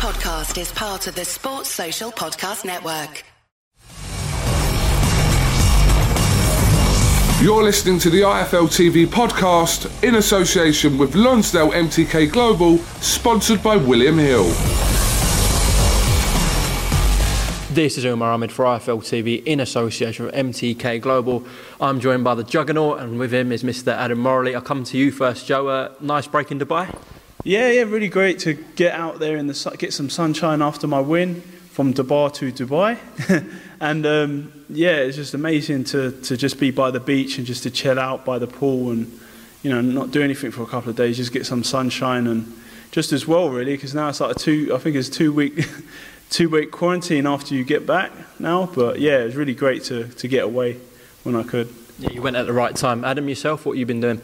podcast is part of the Sports Social Podcast Network. You're listening to the IFL TV podcast in association with Lonsdale MTK Global, sponsored by William Hill. This is Umar Ahmed for IFL TV in association with MTK Global. I'm joined by the Juggernaut, and with him is Mr. Adam Morallee. I'll come to you first, Joe. Uh, nice break in Dubai. Yeah, yeah, really great to get out there in the sun, get some sunshine after my win from Dubai to Dubai, and um, yeah, it's just amazing to to just be by the beach and just to chill out by the pool and you know not do anything for a couple of days, just get some sunshine and just as well really because now it's like a two, I think it's two week. Two week quarantine after you get back now, but yeah, it was really great to, to get away when I could. Yeah, you went at the right time. Adam, yourself, what you been doing?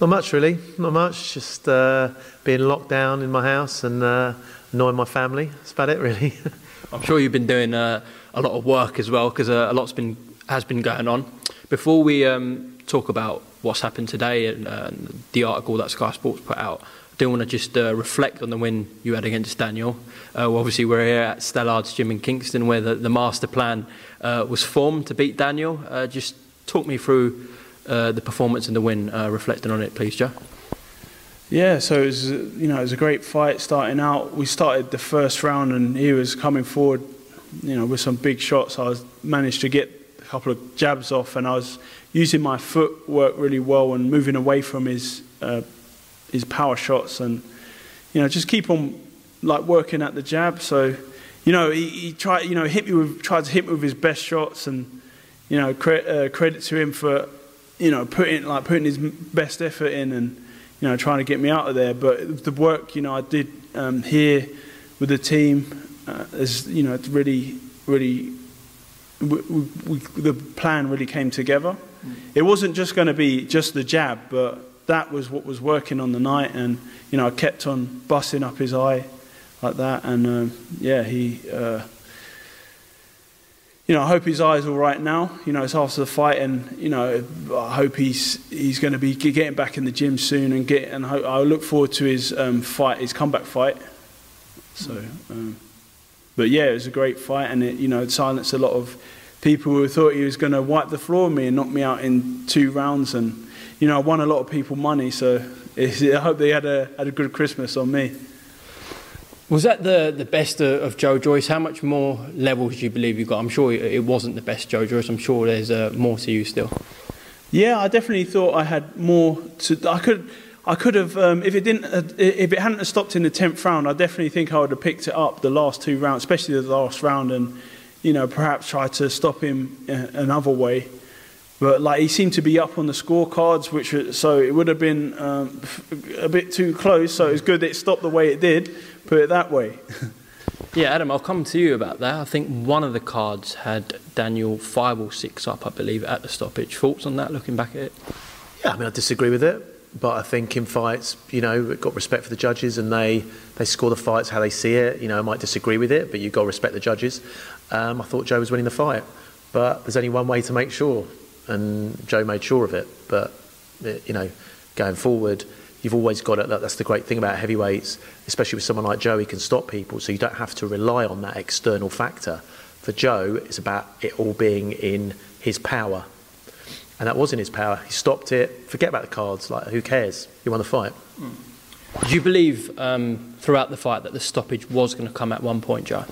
Not much, really. Not much. Just uh, being locked down in my house and uh, annoying my family. That's about it, really. I'm sure you've been doing uh, a lot of work as well because uh, a lot's been has been going on. Before we um, talk about what's happened today and uh, the article that Sky Sports put out, I do want to just uh, reflect on the win you had against Daniel. well, obviously, we're here at Stellard's Gym in Kingston where the, the master plan was formed to beat Daniel. just talk me through uh, the performance and the win, uh, reflecting on it, please, Joe. Yeah, so it was, you know, it was a great fight starting out. We started the first round and he was coming forward, you know, with some big shots. I was managed to get a couple of jabs off and I was using my footwork really well and moving away from his uh, his power shots and you know just keep on like working at the jab. So you know he, he tried you know hit me with tried to hit me with his best shots and you know cre- uh, credit to him for you know, putting like putting his best effort in and you know trying to get me out of there. But the work you know I did um, here with the team uh, is you know it's really really we, we, the plan really came together. Mm. It wasn't just going to be just the jab, but that was what was working on the night, and you know I kept on busting up his eye like that, and um, yeah he. Uh, you know, I hope his eye's all right now. You know, it's after the fight, and you know, I hope he's he's going to be getting back in the gym soon, and get and I look forward to his um, fight, his comeback fight. So, um, but yeah, it was a great fight, and it you know it silenced a lot of people who thought he was going to wipe the floor with me and knock me out in two rounds, and you know, I won a lot of people money, so I hope they had a had a good Christmas on me. Was that the, the best of Joe Joyce? How much more levels do you believe you got? I'm sure it wasn't the best Joe Joyce. I'm sure there's uh, more to you still. Yeah, I definitely thought I had more to. I could, I could have. Um, if it didn't, uh, if it hadn't stopped in the tenth round, I definitely think I would have picked it up the last two rounds, especially the last round, and you know perhaps try to stop him uh, another way. But like he seemed to be up on the scorecards, which so it would have been um, a bit too close. So it was good that it stopped the way it did. Put it that way. yeah, Adam, I'll come to you about that. I think one of the cards had Daniel five or six up, I believe, at the stoppage. Thoughts on that? Looking back at it. Yeah, I mean, I disagree with it. But I think in fights, you know, we've got respect for the judges and they, they score the fights how they see it. You know, I might disagree with it, but you've got to respect the judges. Um, I thought Joe was winning the fight. But there's only one way to make sure and Joe made sure of it. But you know, going forward, you've always got it. That's the great thing about heavyweights, especially with someone like Joe. He can stop people, so you don't have to rely on that external factor. For Joe, it's about it all being in his power, and that was in his power. He stopped it. Forget about the cards. Like who cares? He won the fight. Do you believe um, throughout the fight that the stoppage was going to come at one point, Joe?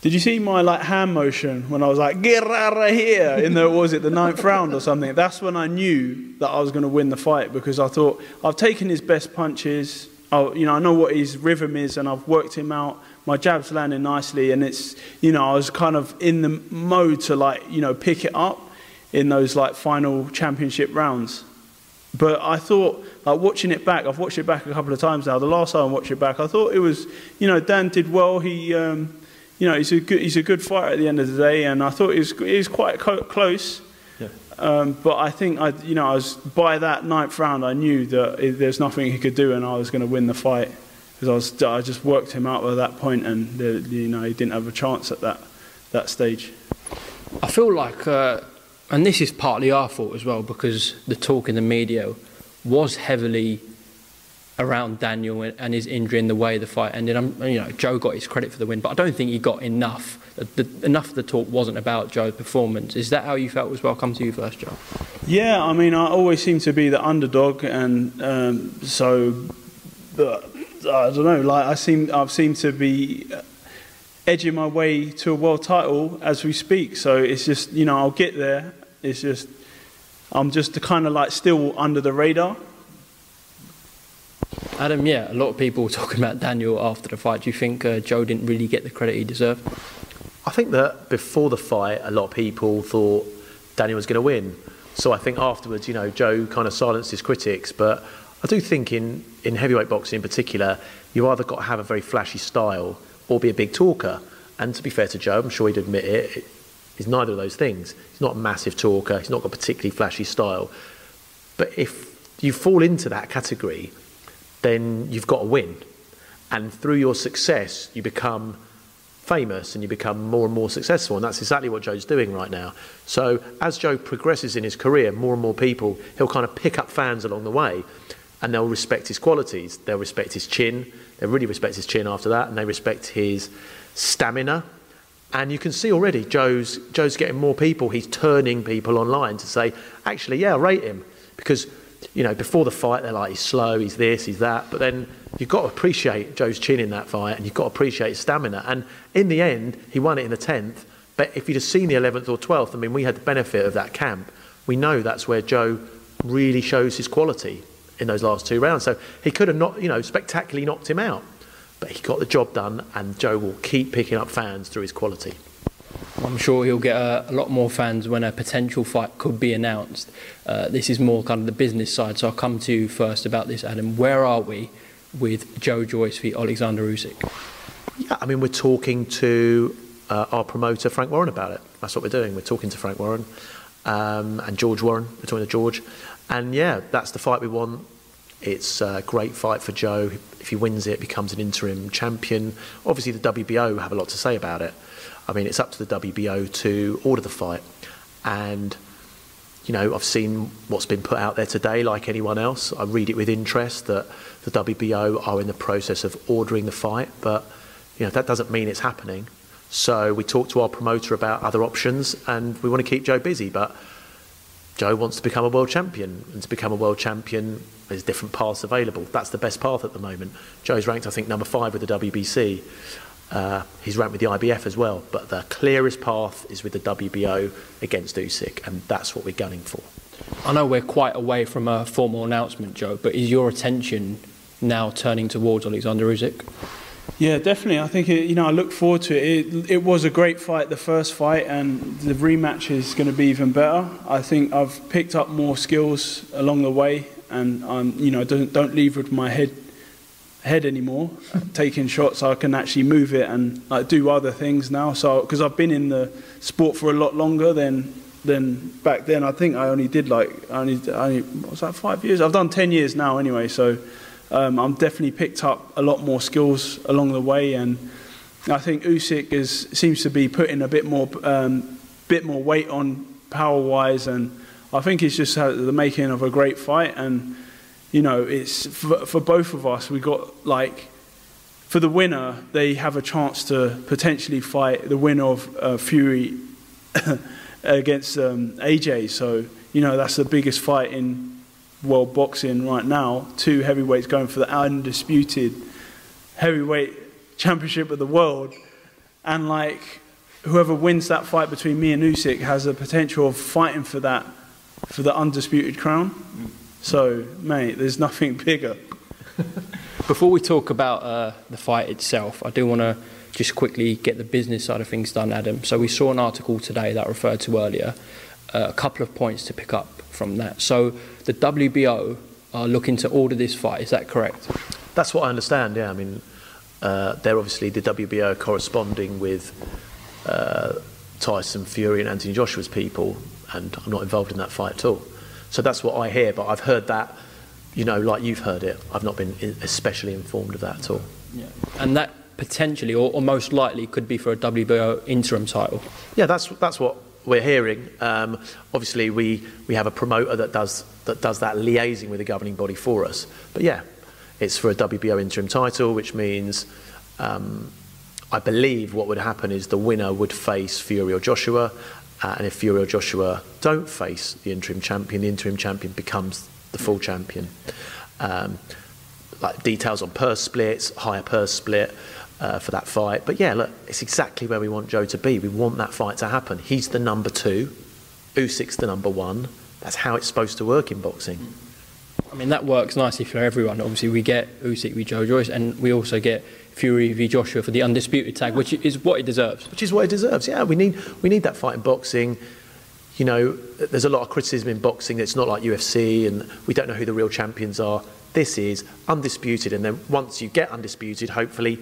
Did you see my like hand motion when I was like get of here in the was it the ninth round or something? That's when I knew that I was going to win the fight because I thought I've taken his best punches. I, you know I know what his rhythm is and I've worked him out. My jab's landing nicely and it's you know I was kind of in the mode to like you know pick it up in those like final championship rounds. But I thought, like watching it back, I've watched it back a couple of times now. The last time I watched it back, I thought it was, you know, Dan did well. He, um, you know, he's a good, he's a good fighter at the end of the day, and I thought he was, he was quite co- close. Yeah. Um, but I think I, you know, I was by that ninth round, I knew that there's nothing he could do, and I was going to win the fight because I was, I just worked him out at that point, and the, you know, he didn't have a chance at that that stage. I feel like, uh, and this is partly our fault as well, because the talk in the media was heavily around Daniel and his injury and the way the fight ended. I'm, you know, Joe got his credit for the win, but I don't think he got enough. The, enough of the talk wasn't about Joe's performance. Is that how you felt as well? Come to you first, Joe. Yeah, I mean, I always seem to be the underdog, and um, so, I don't know. Like I seem, I've seemed to be edging my way to a world title as we speak. So it's just, you know, I'll get there. It's just, I'm just kind of like still under the radar. Adam, yeah, a lot of people were talking about Daniel after the fight. Do you think uh, Joe didn't really get the credit he deserved? I think that before the fight, a lot of people thought Daniel was going to win. So I think afterwards, you know, Joe kind of silenced his critics. But I do think in, in heavyweight boxing in particular, you either got to have a very flashy style or be a big talker. And to be fair to Joe, I'm sure he'd admit it, he's neither of those things. He's not a massive talker, he's not got a particularly flashy style. But if you fall into that category, then you've got to win. And through your success, you become famous and you become more and more successful. And that's exactly what Joe's doing right now. So as Joe progresses in his career, more and more people, he'll kind of pick up fans along the way and they'll respect his qualities. They'll respect his chin. They really respect his chin after that and they respect his stamina. And you can see already Joe's, Joe's getting more people. He's turning people online to say, actually, yeah, rate him. Because you know, before the fight, they're like, he's slow, he's this, he's that. But then you've got to appreciate Joe's chin in that fight and you've got to appreciate his stamina. And in the end, he won it in the 10th. But if you'd have seen the 11th or 12th, I mean, we had the benefit of that camp. We know that's where Joe really shows his quality in those last two rounds. So he could have not, you know, spectacularly knocked him out. But he got the job done, and Joe will keep picking up fans through his quality. I'm sure he'll get a, a, lot more fans when a potential fight could be announced. Uh, this is more kind of the business side, so I'll come to you first about this, Adam. Where are we with Joe Joyce v Alexander Usyk? Yeah, I mean, we're talking to uh, our promoter, Frank Warren, about it. That's what we're doing. We're talking to Frank Warren um, and George Warren. We're talking to George. And yeah, that's the fight we want. It's a great fight for Joe. If he wins it, becomes an interim champion. Obviously, the WBO have a lot to say about it. I mean, it's up to the WBO to order the fight. And, you know, I've seen what's been put out there today, like anyone else. I read it with interest that the WBO are in the process of ordering the fight, but, you know, that doesn't mean it's happening. So we talked to our promoter about other options, and we want to keep Joe busy, but Joe wants to become a world champion, and to become a world champion, there's different paths available. That's the best path at the moment. Joe's ranked, I think, number five with the WBC. Uh, he's ranked with the IBF as well, but the clearest path is with the WBO against Usyk, and that's what we're gunning for. I know we're quite away from a formal announcement, Joe, but is your attention now turning towards Alexander Usyk? Yeah, definitely. I think it, you know I look forward to it. it. It was a great fight, the first fight, and the rematch is going to be even better. I think I've picked up more skills along the way, and I'm you know don't don't leave with my head head anymore, taking shots. I can actually move it and like do other things now. So because I've been in the sport for a lot longer than than back then. I think I only did like I only I only what was that five years? I've done ten years now anyway. So um, I'm definitely picked up a lot more skills along the way, and I think Usyk is seems to be putting a bit more um, bit more weight on power wise, and I think it's just the making of a great fight and you know, it's for, for both of us, we got like, for the winner, they have a chance to potentially fight the winner of uh, Fury against um, AJ. So, you know, that's the biggest fight in world boxing right now. Two heavyweights going for the undisputed heavyweight championship of the world. And like, whoever wins that fight between me and Usyk has a potential of fighting for that, for the undisputed crown. So, mate, there's nothing bigger. Before we talk about uh, the fight itself, I do want to just quickly get the business side of things done, Adam. So, we saw an article today that I referred to earlier, uh, a couple of points to pick up from that. So, the WBO are looking to order this fight, is that correct? That's what I understand, yeah. I mean, uh, they're obviously the WBO corresponding with uh, Tyson Fury and Anthony Joshua's people, and I'm not involved in that fight at all. So that's what I hear, but I've heard that, you know, like you've heard it. I've not been especially informed of that at all. Yeah. And that potentially, or, or most likely, could be for a WBO interim title. Yeah, that's that's what we're hearing. Um, obviously, we, we have a promoter that does that does that liaising with the governing body for us. But yeah, It's for a WBO interim title, which means um, I believe what would happen is the winner would face Fury or Joshua, uh, and if Fury or Joshua don't face the interim champion, the interim champion becomes the full champion. Um, like details on purse splits, higher purse split uh, for that fight. But yeah, look, it's exactly where we want Joe to be. We want that fight to happen. He's the number two, Usyk's the number one. That's how it's supposed to work in boxing. I mean, that works nicely for everyone. Obviously, we get Usyk v Joe Joyce, and we also get Fury v Joshua for the undisputed tag, which is what he deserves. Which is what he deserves. Yeah, we need we need that fight in boxing. You know, there's a lot of criticism in boxing. It's not like UFC, and we don't know who the real champions are. This is undisputed, and then once you get undisputed, hopefully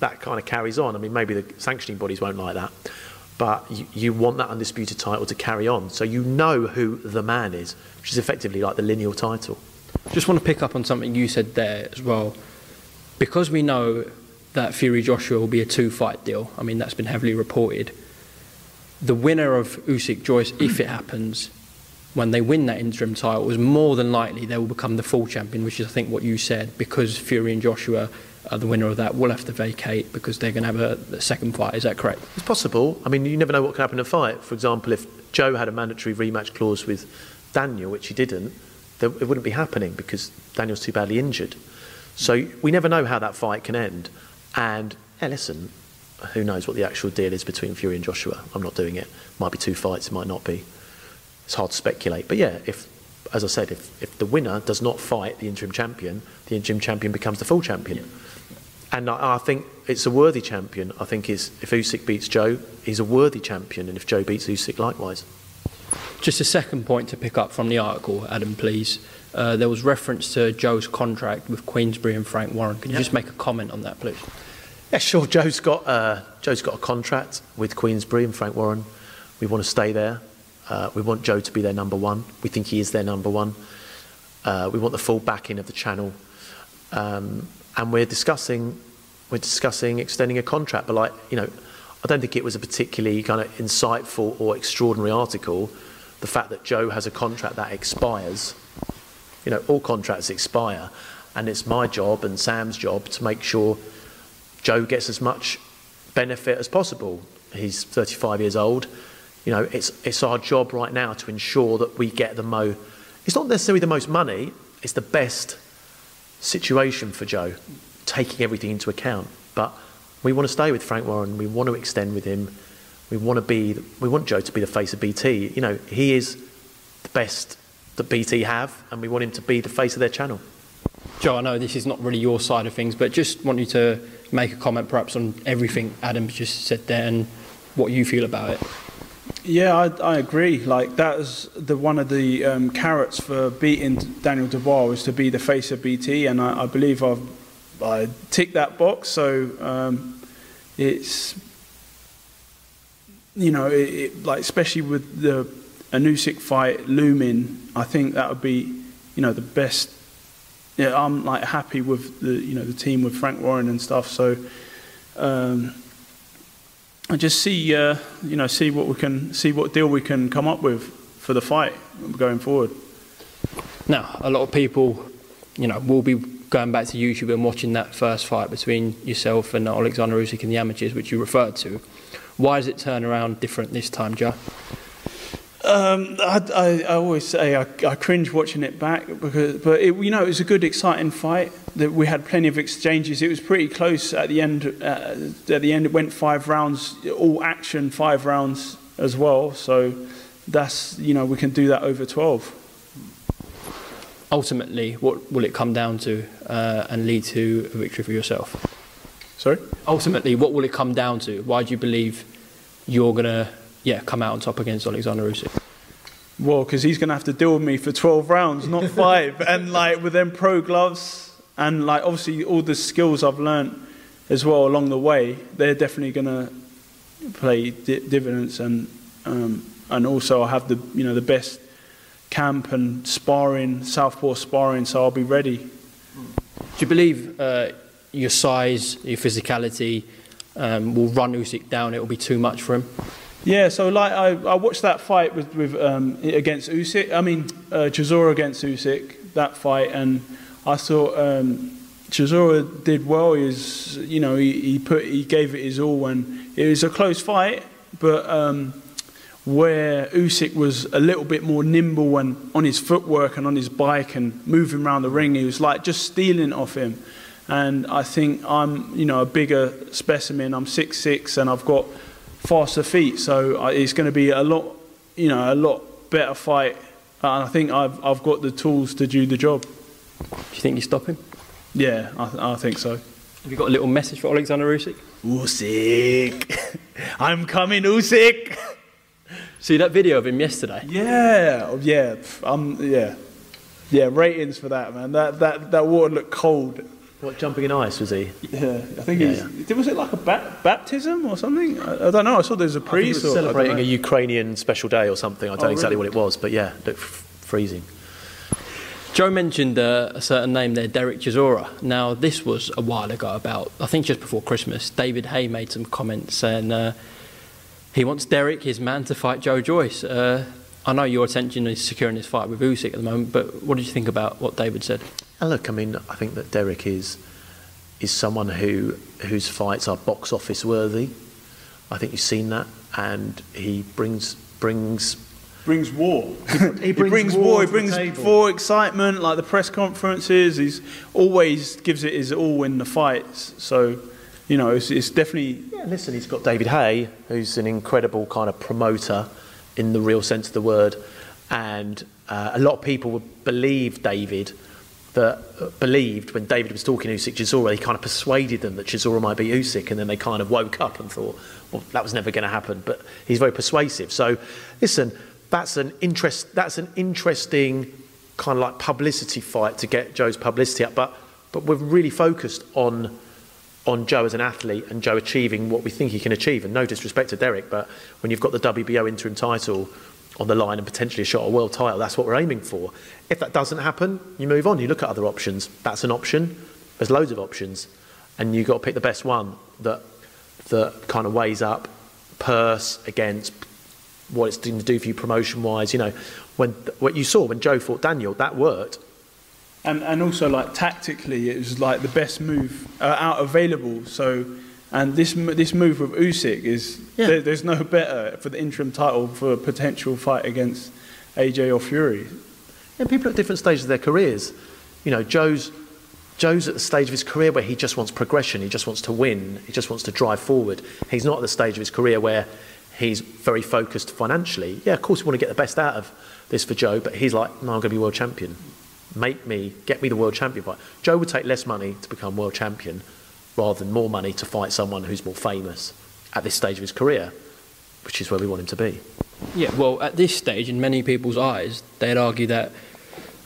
that kind of carries on. I mean, maybe the sanctioning bodies won't like that, but you, you want that undisputed title to carry on, so you know who the man is, which is effectively like the lineal title. Just want to pick up on something you said there as well. Because we know that Fury Joshua will be a two fight deal, I mean, that's been heavily reported. The winner of Usyk Joyce, if it happens, when they win that interim title, is more than likely they will become the full champion, which is, I think, what you said, because Fury and Joshua are the winner of that will have to vacate because they're going to have a, a second fight. Is that correct? It's possible. I mean, you never know what could happen in a fight. For example, if Joe had a mandatory rematch clause with Daniel, which he didn't, it wouldn't be happening because Daniel's too badly injured. So we never know how that fight can end. And yeah, listen, who knows what the actual deal is between Fury and Joshua? I'm not doing it. Might be two fights, it might not be. It's hard to speculate. But yeah, if, as I said, if, if the winner does not fight the interim champion, the interim champion becomes the full champion. Yeah. And I, I, think it's a worthy champion. I think is if Usyk beats Joe, he's a worthy champion, and if Joe beats Usyk, likewise. Just a second point to pick up from the article, Adam, please. Uh, there was reference to Joe's contract with Queensberry and Frank Warren. Can you yep. just make a comment on that, please? Yeah, sure. Joe's got uh, Joe's got a contract with Queensberry and Frank Warren. We want to stay there. Uh, we want Joe to be their number one. We think he is their number one. Uh, we want the full backing of the channel, um, and we're discussing we're discussing extending a contract. But like you know, I don't think it was a particularly kind of insightful or extraordinary article the fact that Joe has a contract that expires. You know, all contracts expire, and it's my job and Sam's job to make sure Joe gets as much benefit as possible. He's 35 years old. You know, it's, it's our job right now to ensure that we get the mo. It's not necessarily the most money, it's the best situation for Joe, taking everything into account. But we want to stay with Frank Warren, we want to extend with him we want to be, we want Joe to be the face of BT. You know, he is the best that BT have, and we want him to be the face of their channel. Joe, I know this is not really your side of things, but just want you to make a comment perhaps on everything Adam just said there and what you feel about it. Yeah, I, I agree. Like that is the one of the um, carrots for beating Daniel Dubois was to be the face of BT, and I, I believe I've I ticked that box. So um, it's you know, it, it, like especially with the Anusik fight looming, I think that would be, you know, the best. Yeah, I'm like happy with the you know the team with Frank Warren and stuff. So um, I just see uh, you know see what we can see what deal we can come up with for the fight going forward. Now, a lot of people, you know, will be going back to YouTube and watching that first fight between yourself and Alexander Usyk in the amateurs, which you referred to. Why does it turn around different this time, Joe? Um, I, I, I, always say I, I, cringe watching it back because, but it, you know, it was a good, exciting fight. That we had plenty of exchanges. It was pretty close at the end. Uh, at the end, it went five rounds, all action, five rounds as well. So that's you know we can do that over twelve. Ultimately, what will it come down to uh, and lead to a victory for yourself? Sorry? Ultimately, what will it come down to? Why do you believe you're going to yeah, come out on top against Alexander Usyk? Well, because he's going to have to deal with me for 12 rounds, not five. and like with them pro gloves and like obviously all the skills I've learned as well along the way, they're definitely going to play di- dividends. And um, and also I have the you know the best camp and sparring, southpaw sparring, so I'll be ready. Do you believe uh, your size, your physicality um, will run Usyk down. It will be too much for him. Yeah, so like I, I watched that fight with, with um, against Usyk. I mean, uh, Chisora against Usyk. That fight, and I thought um, Chisora did well. He was, you know, he, he put he gave it his all, and it was a close fight. But um, where Usyk was a little bit more nimble and on his footwork and on his bike and moving around the ring, he was like just stealing off him. And I think I'm, you know, a bigger specimen. I'm six six, and I've got faster feet, so it's going to be a lot, you know, a lot better fight. And I think I've I've got the tools to do the job. Do you think you stop him? Yeah, I, th- I think so. Have you got a little message for Alexander Usyk? Usyk, I'm coming, Usyk. See that video of him yesterday? Yeah, yeah, um, yeah, yeah. Ratings for that, man. That that that water looked cold. What jumping in ice was he? Yeah, I think Yeah, he's. Was it like a ba- baptism or something? I, I don't know. I saw there was a I think he priest. was or, celebrating know. a Ukrainian special day or something. I don't know Oh, exactly really? what it was, but yeah, it looked f- freezing. Joe mentioned uh, a certain name there, Derek Chisora. Now, this was a while ago, about I think just before Christmas. David Haye made some comments saying uh, he wants Derek, his man, to fight Joe Joyce. Uh, I know your attention is securing this fight with Usyk at the moment, but what did you think about what David said? And look, I mean, I think that Derek is is someone who whose fights are box office worthy. I think you've seen that, and he brings brings brings war. he brings war. war He brings table. war excitement, like the press conferences. He's always gives it his all in the fights. So, you know, it's, it's definitely Yeah, listen, he's got David Haye, who's an incredible kind of promoter in the real sense of the word, and uh, a lot of people would believe David. That uh, believed when David was talking to Usyk Chisora, he kind of persuaded them that Chisora might be Usyk, and then they kind of woke up and thought, well, that was never going to happen. But he's very persuasive. So, listen, that's an interest. That's an interesting kind of like publicity fight to get Joe's publicity up. But but we're really focused on on Joe as an athlete and Joe achieving what we think he can achieve. And no disrespect to Derek, but when you've got the WBO interim title on the line and potentially a shot at a world title, that's what we're aiming for. If that doesn't happen, you move on. You look at other options. That's an option. There's loads of options, and you've got to pick the best one that that kind of weighs up purse against what it's going to do for you promotion wise. You know, when what you saw when Joe fought Daniel, that worked. And and also like tactically, it was like the best move uh, out available. So, and this this move with Usyk is Yeah. there, there's no better for the interim title for a potential fight against AJ or Fury. And people at different stages of their careers. You know, Joe's Joe's at the stage of his career where he just wants progression, he just wants to win, he just wants to drive forward. He's not at the stage of his career where he's very focused financially. Yeah, of course we want to get the best out of this for Joe, but he's like, no, I'm going to be world champion. Make me, get me the world champion fight. Joe would take less money to become world champion rather than more money to fight someone who's more famous at this stage of his career, which is where we want him to be. Yeah, well, at this stage, in many people's eyes, they'd argue that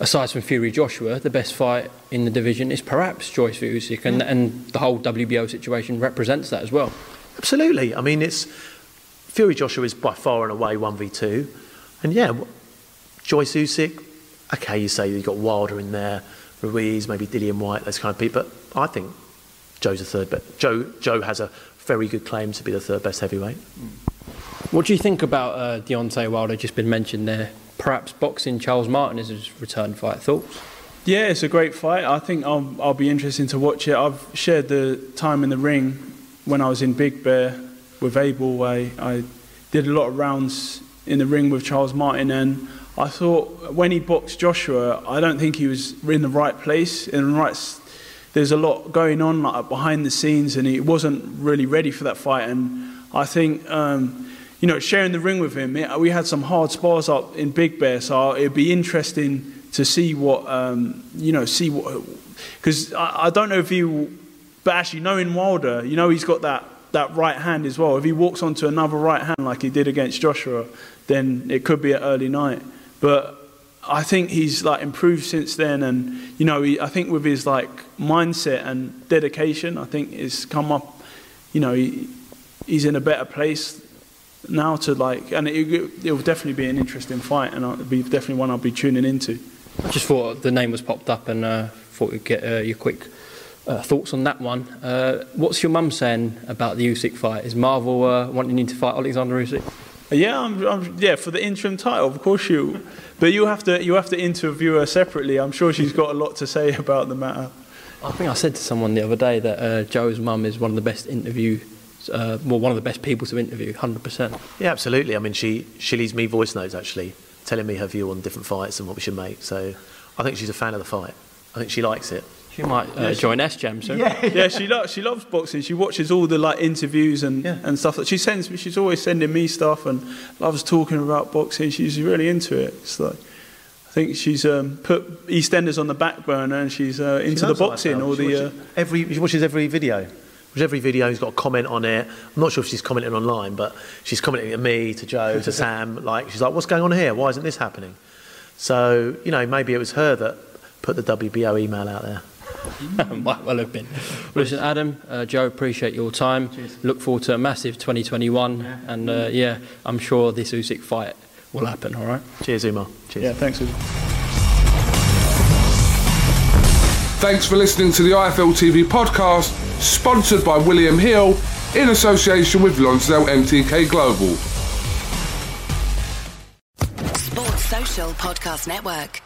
aside from Fury Joshua, the best fight in the division is perhaps Joyce Usyk, and, and the whole WBO situation represents that as well. Absolutely. I mean, it's Fury Joshua is by far and away one v two, and yeah, Joyce Usyk. Okay, you say you've got Wilder in there, Ruiz, maybe Dillian Whyte, those kind of people. But I think Joe's the third best. Joe Joe has a very good claim to be the third best heavyweight. What do you think about uh, Deontay Wilder, just been mentioned there? Perhaps boxing Charles Martin is his return fight. Thoughts? Yeah, it's a great fight. I think I'll, I'll be interested to watch it. I've shared the time in the ring when I was in Big Bear with Abel. I, I did a lot of rounds in the ring with Charles Martin, and I thought when he boxed Joshua, I don't think he was in the right place, in the right. There's a lot going on like behind the scenes, and he wasn't really ready for that fight. And I think. Um, you know, sharing the ring with him, it- we had some hard spars up in Big Bear, so it'd be interesting to see what, um, you know, see what, because I, I don't know if he, but actually knowing Wilder, you know, he's got that, that right hand as well. If he walks onto another right hand like he did against Joshua, then it could be an early night. But I think he's like improved since then, and you know, he, I think with his like mindset and dedication, I think it's come up. You know, he, he's in a better place now to like, and it, it'll definitely be an interesting fight, and it'll be definitely one I'll be tuning into. I just thought the name was popped up and uh, thought we'd get uh, your quick uh, thoughts on that one. Uh, what's your mum saying about the Usyk fight? Is Marvel uh, wanting you to fight Alexander Usyk? Yeah, I'm, I'm, yeah, for the interim title, of course you. But you have to you have to interview her separately. I'm sure she's got a lot to say about the matter. I think I said to someone the other day that uh, Joe's mum is one of the best interview, uh, well, one of the best people to interview, 100%. Yeah, absolutely. I mean, she she leaves me voice notes actually, telling me her view on different fights and what we should make. So I think she's a fan of the fight. I think she likes it. She might uh, join S Jam soon. yeah, she loves she loves boxing. She watches all the like interviews and, Yeah. and stuff that she sends me. She's always sending me stuff and loves talking about boxing. She's really into it. It's like I think she's um, put EastEnders on the back burner and she's uh, She into the loves it, I boxing felt. or She the. Uh, watches every she watches every video. Watches every video. He's got a comment on it. I'm not sure if she's commenting online, but she's commenting at me, to Joe, to Sam. Like she's like, "What's going on here? Why isn't this happening?" So you know, maybe it was her that put the WBO email out there. might well have been. Well, listen, Adam, uh, Joe, appreciate your time. Look forward to a massive 2021. And uh, yeah, I'm sure this Usyk fight will happen, all right? Cheers, Umar. Cheers. yeah, thanks. Uzi. Thanks for listening to the IFL TV podcast, sponsored by William Hill in association with Lonsdale MTK Global. Sports Social Podcast Network.